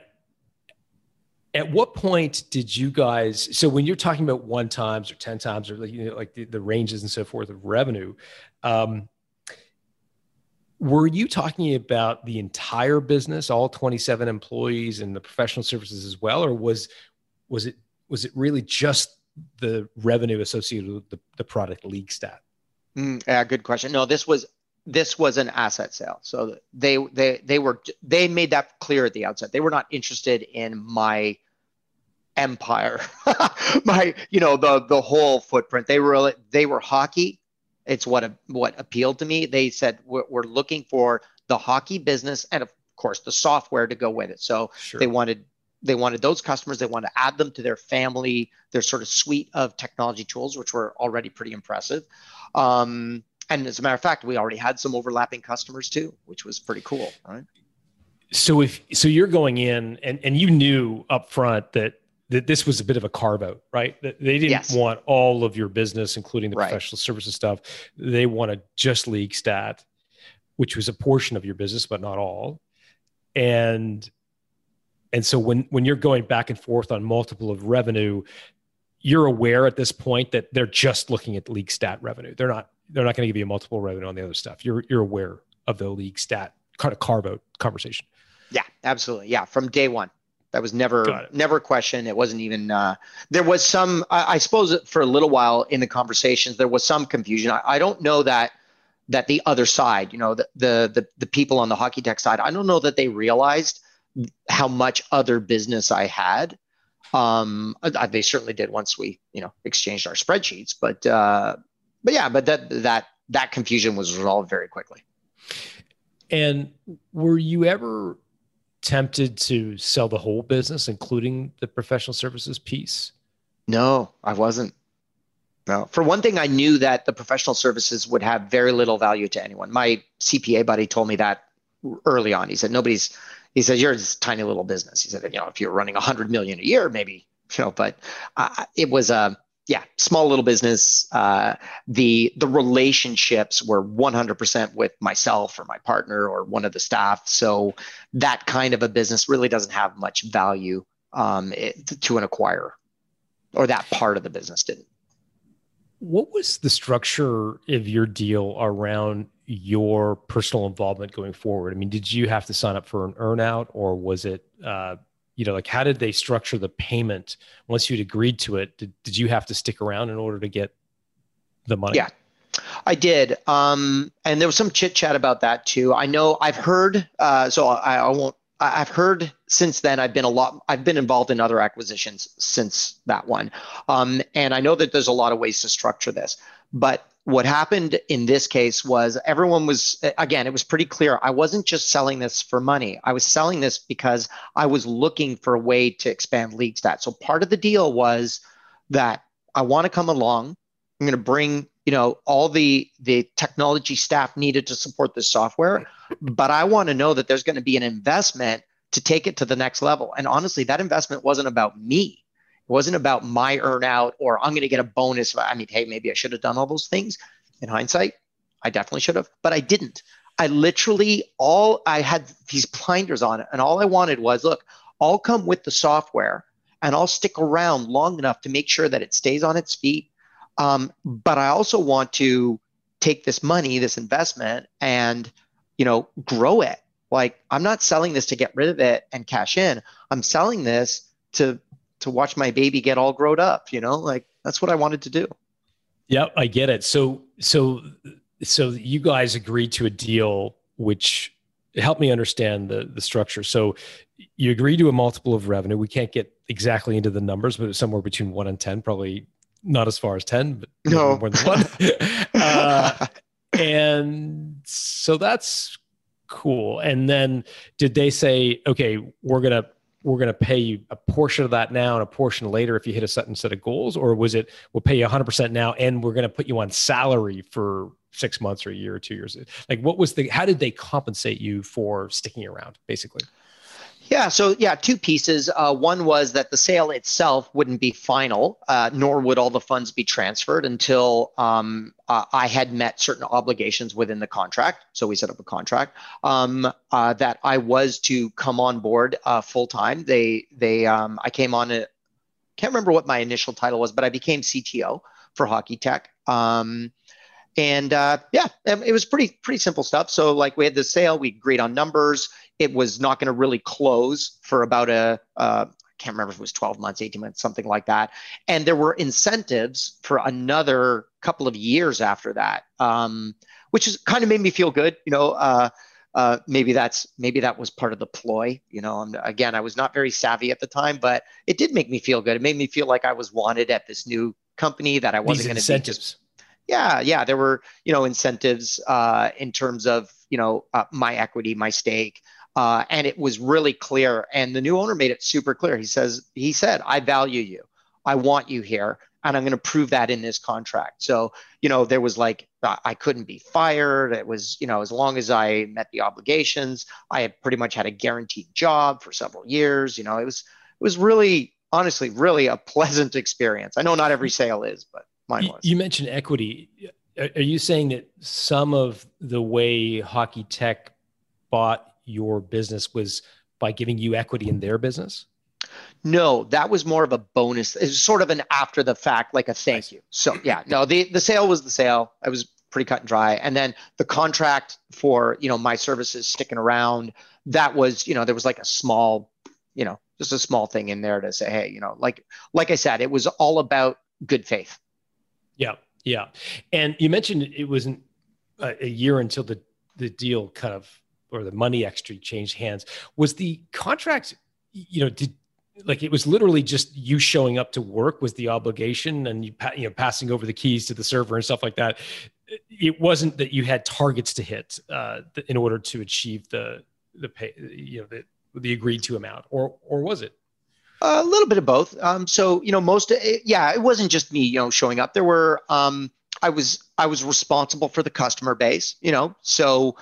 at what point did you guys so when you're talking about one times or 10 times or like you know like the, the ranges and so forth of revenue um, were you talking about the entire business all 27 employees and the professional services as well or was was it was it really just the revenue associated with the, the product LeagueStat?
Mm, yeah, good question. No, this was this was an asset sale. So they they they were they made that clear at the outset. They were not interested in my empire, [laughs] my you know the the whole footprint. They were they were hockey. It's what what appealed to me. They said we're, we're looking for the hockey business and of course the software to go with it. So sure. they wanted they wanted those customers they wanted to add them to their family their sort of suite of technology tools which were already pretty impressive um, and as a matter of fact we already had some overlapping customers too which was pretty cool right
so if so you're going in and, and you knew up front that that this was a bit of a carve out right that they didn't yes. want all of your business including the right. professional services stuff they wanted just LeagueStat, which was a portion of your business but not all and and so when when you're going back and forth on multiple of revenue, you're aware at this point that they're just looking at LeagueStat revenue. They're not they're not going to give you a multiple revenue on the other stuff. You're you're aware of the LeagueStat kind of carve out conversation.
Yeah, absolutely. Yeah, from day one. That was never never a question. It wasn't even. Uh, there was some. I, I, suppose for a little while in the conversations there was some confusion. I, I don't know that that the other side, you know, the, the the the people on the hockey tech side, I don't know that they realized how much other business I had. Um, they certainly did once we, you know, exchanged our spreadsheets. But uh, but yeah, but that that that confusion was resolved very quickly.
And were you ever tempted to sell the whole business, including the professional services piece?
No, I wasn't. No. For one thing, I knew that the professional services would have very little value to anyone. My CPA buddy told me that early on. He said, nobody's, he said, you're this tiny little business. He said, you know, if you're running 100 million a year, maybe, [laughs] you know, but uh, it was a, yeah, small little business. Uh, the the relationships were 100% with myself or my partner or one of the staff. So that kind of a business really doesn't have much value um, it, to an acquirer, or that part of the business didn't.
What was the structure of your deal around your personal involvement going forward? I mean, did you have to sign up for an earnout, or was it uh, you know like how did they structure the payment once you'd agreed to it did, did you have to stick around in order to get the money
yeah I did, um, and there was some chit chat about that too. I know I've heard, uh, so I, I, won't. I've heard since then. I've been a lot. I've been involved in other acquisitions since that one, um, and I know that there's a lot of ways to structure this. But what happened in this case was everyone was again it was pretty clear. I wasn't just selling this for money. I was selling this because i was looking for a way to expand LeagueStats. So part of the deal was that i want to come along. I'm going to bring you know all the the technology staff needed to support this software but i want to know that there's going to be an investment to take it to the next level. And honestly that investment wasn't about me it wasn't about my earnout or I'm going to get a bonus. I mean, hey, maybe I should have done all those things. In hindsight, I definitely should have, but I didn't. I literally all I had these blinders on it, and all I wanted was, look, I'll come with the software and I'll stick around long enough to make sure that it stays on its feet. Um, but I also want to take this money, this investment, and you know, grow it. Like I'm not selling this to get rid of it and cash in. I'm selling this to to watch my baby get all grown up you know like that's what i wanted to do.
Yep i get it. So so so you guys agreed to a deal which helped me understand the the structure. So you agreed to a multiple of revenue. We can't get exactly into the numbers but somewhere between 1 and 10 probably not as far as 10 but
no.
more than 1 [laughs] uh, and so that's cool. And then did they say okay we're going to we're going to pay you a portion of that now and a portion later if you hit a certain set of goals? Or was it we'll pay you 100% now and we're going to put you on salary for six months or a year or two years? Like what was the how did they compensate you for sticking around basically
yeah, so yeah, two pieces. Uh, one was that the sale itself wouldn't be final, uh, nor would all the funds be transferred until um, uh, I had met certain obligations within the contract. So we set up a contract um, uh, that I was to come on board uh, full time. They they um, I came on it. Can't remember what my initial title was, but I became CTO for Hockey Tech. Um, and uh, yeah, it was pretty pretty simple stuff. So like we had the sale, we agreed on numbers it was not going to really close for about a uh, I can't remember if it was 12 months, 18 months, something like that. And there were incentives for another couple of years after that, um, which is kind of made me feel good. You know, uh, uh, maybe that's maybe that was part of the ploy. You know, and again, I was not very savvy at the time, but it did make me feel good. It made me feel like I was wanted at this new company that I wasn't going to be just. Yeah, yeah, there were you know incentives uh, in terms of you know uh, my equity, my stake. Uh, and it was really clear. And the new owner made it super clear. He says, he said, I value you. I want you here. And I'm going to prove that in this contract. So, you know, there was like, I couldn't be fired. It was, you know, as long as I met the obligations, I had pretty much had a guaranteed job for several years. You know, it was, it was really, honestly, really a [laughs] pleasant experience. I know not every sale is, but mine was.
You mentioned equity. Are you saying that some of the way Hockey Tech bought your business was by giving you equity in their business?
No, that was more of a bonus. It's sort of an after the fact, like a thank you. So yeah, no, the the sale was the sale. I was pretty cut and dry. And then the contract for you know my services sticking around, that was you know there was like a small, you know, just a small thing in there to say, hey, you know, like like I said, it was all about good faith.
Yeah, yeah. And you mentioned it wasn't a, year until the the deal kind of or the money actually changed hands. Was the contract, you know, did like it was literally just you showing up to work was the obligation and you you know passing over the keys to the server and stuff like that it wasn't that you had targets to hit uh, in order to achieve the the pay you know the the agreed to amount or or was it
a little bit of both um, so you know most it, yeah it wasn't just me you know showing up there were um, i was i was responsible for the customer base you know so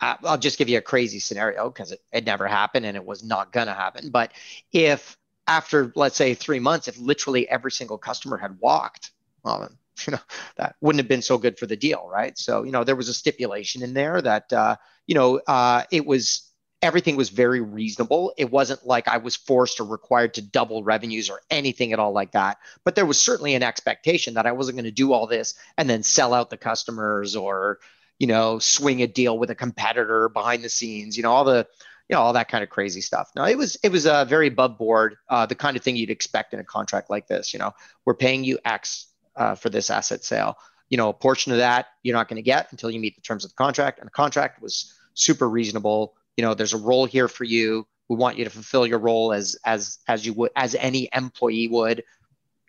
I'll just give you a crazy scenario because it, it never happened and it was not going to happen. But if after, let's say, three months, if literally every single customer had walked, well, [laughs] you know, that wouldn't have been so good for the deal, right? So, you know, there was a stipulation in there that, uh, you know, uh, it was everything was very reasonable. It wasn't like I was forced or required to double revenues or anything at all like that. But there was certainly an expectation that I wasn't going to do all this and then sell out the customers or, you know, swing a deal with a competitor behind the scenes, you know, all the, you know, all that kind of crazy stuff. No, it was, it was a uh, very above board, uh, the kind of thing you'd expect in a contract like this. You know, we're paying you X uh, for this asset sale. You know, a portion of that you're not going to get until you meet the terms of the contract. And the contract was super reasonable. You know, there's a role here for you. We want you to fulfill your role as as as you would as any employee would.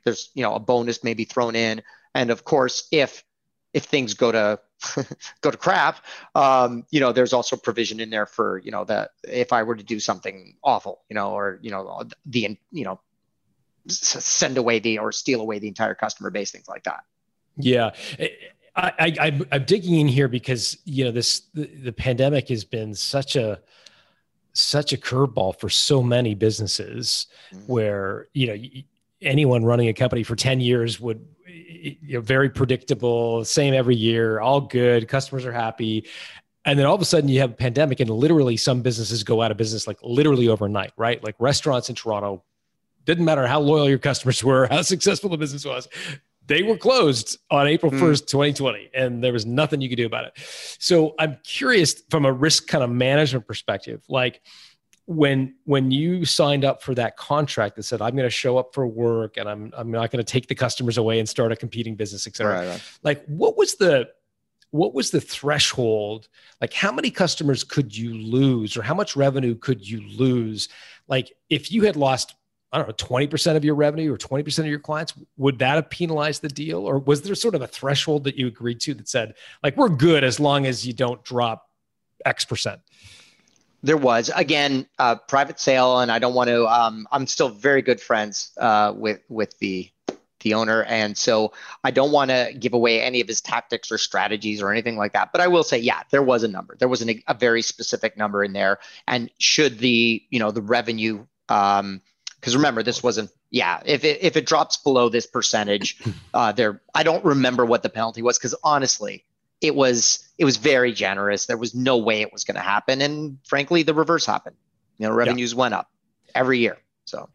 There's you know a bonus maybe thrown in, and of course, if if things go to [laughs] go to crap, um, you know, there's also provision in there for, you know, that if I were to do something awful, you know, or, you know, the, you know, send away the, or steal away the entire customer base, things like that.
Yeah. I, I, I'm digging in here because, you know, this, the, the pandemic has been such a, such a curveball for so many businesses mm-hmm. where, you know, anyone running a company for 10 years would you know, very predictable, same every year, all good, customers are happy. And then all of a sudden you have a pandemic and literally some businesses go out of business like literally overnight, right? Like restaurants in Toronto, didn't matter how loyal your customers were, [laughs] how successful the business was, they were closed on April 1st, mm. 2020, and there was nothing you could do about it. So I'm curious from a risk kind of management perspective, like when when you signed up for that contract that said i'm going to show up for work and i'm i'm not going to take the customers away and start a competing business etc right, right. like what was the what was the threshold like how many customers could you lose or how much revenue could you lose like if you had lost i don't know 20% of your revenue or 20% of your clients would that have penalized the deal or was there sort of a threshold that you agreed to that said like we're good as long as you don't drop x percent
there was again a private sale, and I don't want to. Um, I'm still very good friends uh, with with the the owner, and so I don't want to give away any of his tactics or strategies or anything like that. But I will say, yeah, there was a number. There was an, a very specific number in there, and should the you know the revenue. Um, because remember this wasn't yeah if it if it drops below this percentage [laughs] uh there i don't remember what the penalty was because honestly it was it was very generous. There was no way it was going to happen, and frankly, the reverse happened. You know, revenues yeah. went up every year. So,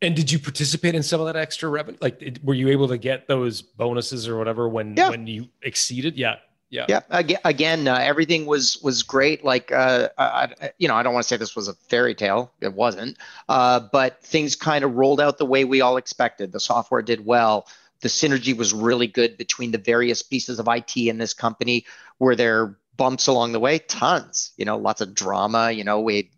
and did you participate in some of that extra revenue? Like, were you able to get those bonuses or whatever when yeah. when you exceeded? Yeah, yeah,
yeah. Again, uh, everything was was great. Like, uh, I, you know, I don't want to say this was a fairy tale. It wasn't, uh, but things kind of rolled out the way we all expected. The software did well the synergy was really good between the various pieces of IT in this company. Were there bumps along the way? Tons. You know, lots of drama. You know, we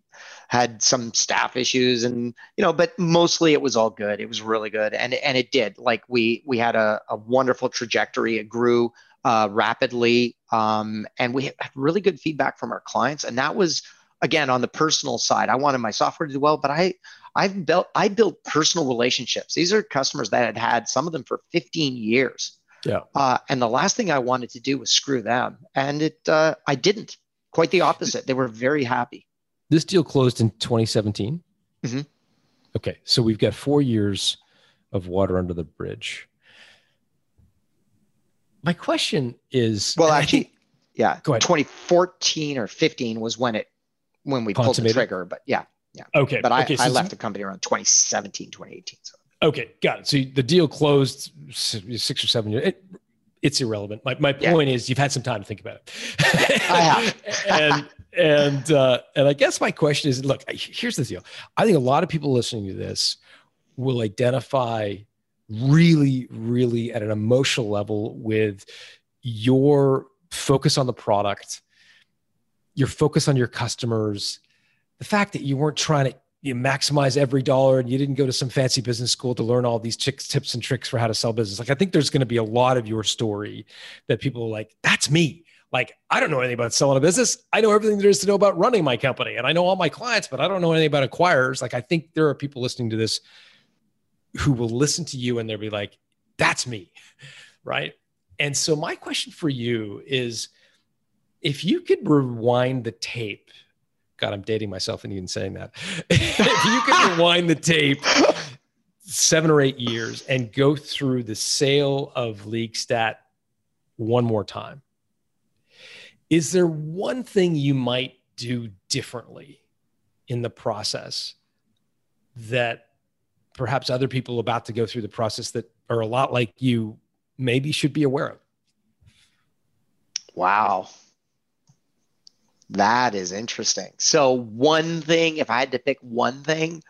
had some staff issues, and you know, but mostly it was all good. It was really good, and and it did. Like we we had a, a wonderful trajectory. It grew uh, rapidly, um, and we had really good feedback from our clients, and that was again on the personal side. I wanted my software to do well, but I I've built I built personal relationships. These are customers that had had some of them for 15 years.
Yeah.
Uh, and the last thing I wanted to do was screw them, and it uh, I didn't. Quite the opposite. They were very happy.
This deal closed in 2017. Mm-hmm. Okay, so we've got four years of water under the bridge. My question is
well, actually, think, yeah, go ahead. 2014 or 15 was when it when we pulled the trigger, but yeah. Yeah.
Okay.
But I,
okay,
so I left the company around 2017, 2018. So.
Okay, got it. So the deal closed six or seven years. It, it's irrelevant. My, my
Yeah.
point is you've had some time to think about it. [laughs]
I have. [laughs]
and and uh, and I guess my question is, look, here's the deal. I think a lot of people listening to this will identify really, really at an emotional level with your focus on the product, your focus on your customers, the fact that you weren't trying to you maximize every dollar and you didn't go to some fancy business school to learn all these tricks, tips and tricks for how to sell business. Like I think there's going to be a lot of your story that people are like, that's me. Like I don't know anything about selling a business. I know everything there is to know about running my company, and I know all my clients, but I don't know anything about acquirers. Like I think there are people listening to this who will listen to you and they'll be like, that's me, [laughs] right? And so my question for you is, if you could rewind the tape God, I'm dating myself and even saying that. [laughs] if you could [laughs] rewind the tape seven or eight years and go through the sale of LeagueStat one more time, is there one thing you might do differently in the process that perhaps other people about to go through the process that are a lot like you maybe should be aware of?
Wow. That is interesting. So one thing, if I had to pick one thing,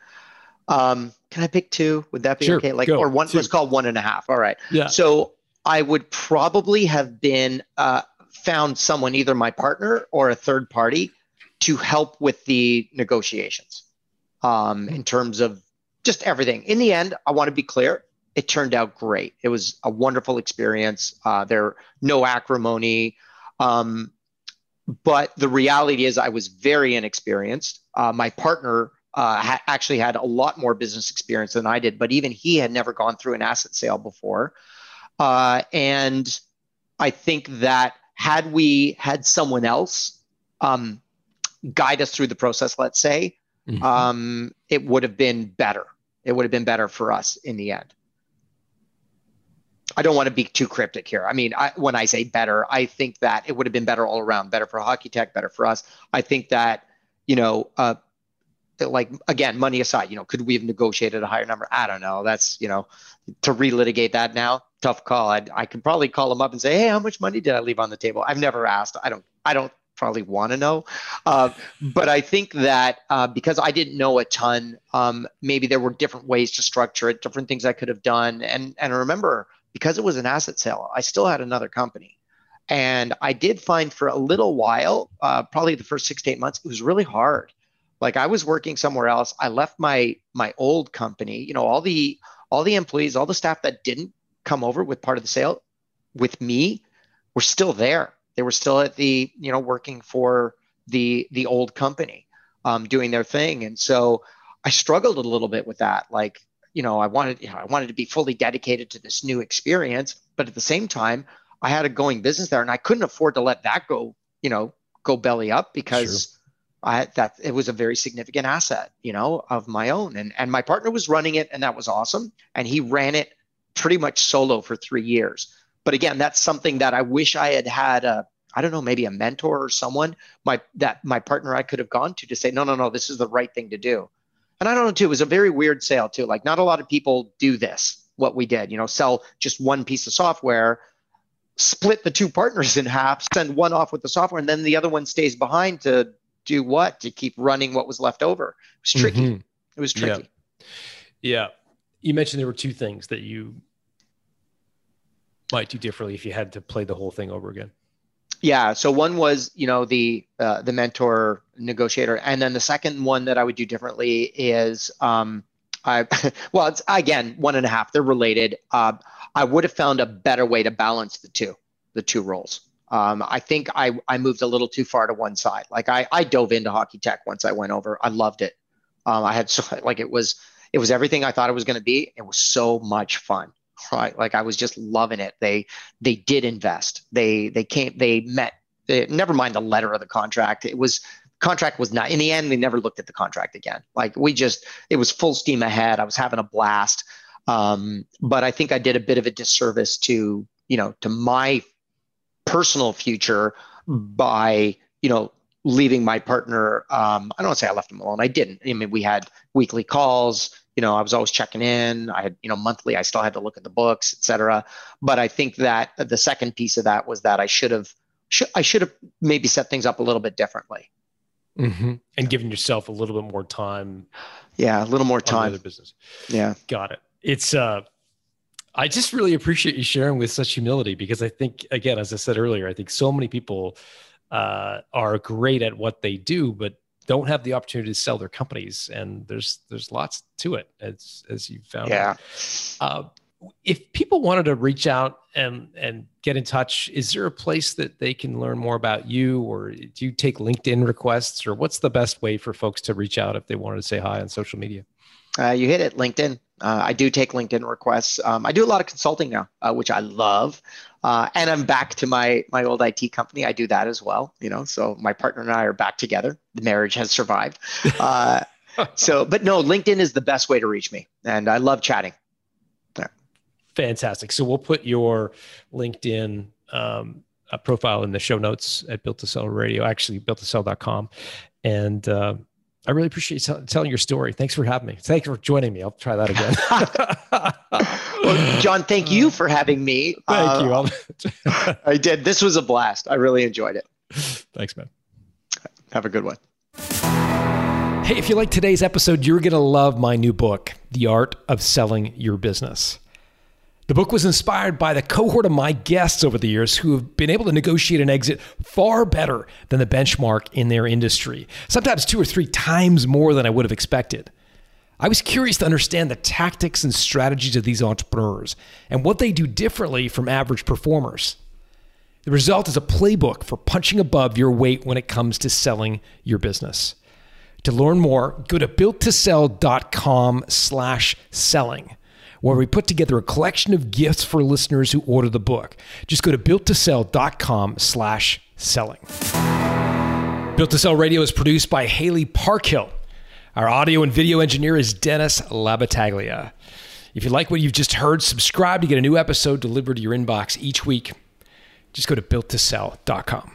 um, can I pick two? Would that be
Sure,
okay? Like,
go.
or one,
Two.
let's call one and a half. All right.
Yeah.
So I would probably have been uh, found someone, either my partner or a third party, to help with the negotiations um, in terms of just everything. In the end, I want to be clear. It turned out great. It was a wonderful experience. Uh, there no acrimony. Um, but the reality is, I was very inexperienced. Uh, my partner uh, ha- actually had a lot more business experience than I did, but even he had never gone through an asset sale before. Uh, and I think that had we had someone else um, guide us through the process, let's say,
Mhm.
um, it would have been better. It would have been better for us in the end. I don't want to be too cryptic here. I mean, I, when I say better, I think that it would have been better all around, better for Hockey Tech, better for us. I think that, you know, uh, like again, money aside, you know, could we have negotiated a higher number? I don't know. That's you know, to relitigate that now, tough call. I I could probably call them up and say, hey, how much money did I leave on the table? I've never asked. I don't. I don't probably want to know. Uh, but I think that uh, because I didn't know a ton, um, maybe there were different ways to structure it, different things I could have done. And and I remember, because it was an asset sale, I still had another company. And I did find for a little while, uh, probably the first six to eight months, it was really hard. Like I was working somewhere else. I left my my old company. You know, all the all the employees, all the staff that didn't come over with part of the sale with me were still there. They were still at the, you know, working for the the old company, um, doing their thing. And so I struggled a little bit with that. Like, you know, I wanted, you know, I wanted to be fully dedicated to this new experience, but at the same time, I had a going business there, and I couldn't afford to let that go, you know, go belly up because I that it was a very significant asset, you know, of my own. And and my partner was running it, and that was awesome. And he ran it pretty much solo for three years. But again, that's something that I wish I had had a, I don't know, maybe a mentor or someone, my that my partner I could have gone to to say, no, no, no, this is the right thing to do. And I don't know too, it was a very weird sale too. Like not a lot of people do this, what we did, you know, sell just one piece of software, split the two partners in half, send one off with the software, and then the other one stays behind to do what? To keep running what was left over. It was tricky.
Mhm.
It was
Yeah.
tricky.
Yeah. You mentioned there were two things that you might do differently if you had to play the whole thing over again.
Yeah. So one was, you know, the uh, the mentor negotiator, and then the second one that I would do differently is, um, I [laughs] well, it's again one and a half. They're related. Uh, I would have found a better way to balance the two, the two roles. Um, I think I I moved a little too far to one side. Like I I dove into hockey tech once I went over. I loved it. Um, I had so [laughs] like it was it was everything I thought it was going to be. It was so much fun. Right. Like I was just loving it. They they did invest. They they came they met they, never mind the letter of the contract. It was contract was not in the end they never looked at the contract again. Like we just it was full steam ahead. I was having a blast. Um, but I think I did a bit of a disservice to, you know, to my personal future by, you know, leaving my partner. Um, I don't want to say I left him alone. I didn't. I mean, we had weekly calls you know, I was always checking in. I had, you know, monthly, I still had to look at the books, et cetera. But I think that the second piece of that was that I should have, should, I should have maybe set things up a little bit differently.
Mm-hmm. And giving yourself a little bit more time.
Yeah, a little more time.
The business.
Yeah,
got it. It's uh, I just really appreciate you sharing with such humility because I think, again, as I said earlier, I think so many people uh, are great at what they do, but don't have the opportunity to sell their companies. And there's there's lots to it, as as you found.
Yeah.
Uh, if people wanted to reach out and and get in touch, is there a place that they can learn more about you, or do you take LinkedIn requests, or what's the best way for folks to reach out if they wanted to say hi on social media?
Uh, you hit it, LinkedIn. Uh, I do take LinkedIn requests. Um, I do a lot of consulting now, uh, which I love. Uh, and I'm back to my my old IT company. I do that as well. You know, so my partner and I are back together. The marriage has survived. Uh, [laughs] so, but no, LinkedIn is the best way to reach me, and I love chatting.
Yeah. Fantastic. So we'll put your LinkedIn um, profile in the show notes at Built to Sell Radio. Actually, built to builttosell.com, and uh, I really appreciate you t- telling your story. Thanks for having me. Thanks for joining me. I'll try that again. [laughs]
well, John, thank you for having me.
Thank uh,
you. [laughs] I did. This was a blast. I really enjoyed it.
Thanks, man.
Have a good one.
Hey, if you like today's episode, you're going to love my new book, The Art of Selling Your Business. The book was inspired by the cohort of my guests over the years who have been able to negotiate an exit far better than the benchmark in their industry, sometimes two or three times more than I would have expected. I was curious to understand the tactics and strategies of these entrepreneurs and what they do differently from average performers. The result is a playbook for punching above your weight when it comes to selling your business. To learn more, go to builttosell.com slash selling where we put together a collection of gifts for listeners who order the book. Just go to builttosell.com slash selling. Built to Sell Radio is produced by Haley Parkhill. Our audio and video engineer is Dennis Labataglia. If you like what you've just heard, subscribe to get a new episode delivered to your inbox each week. Just go to builttosell.com.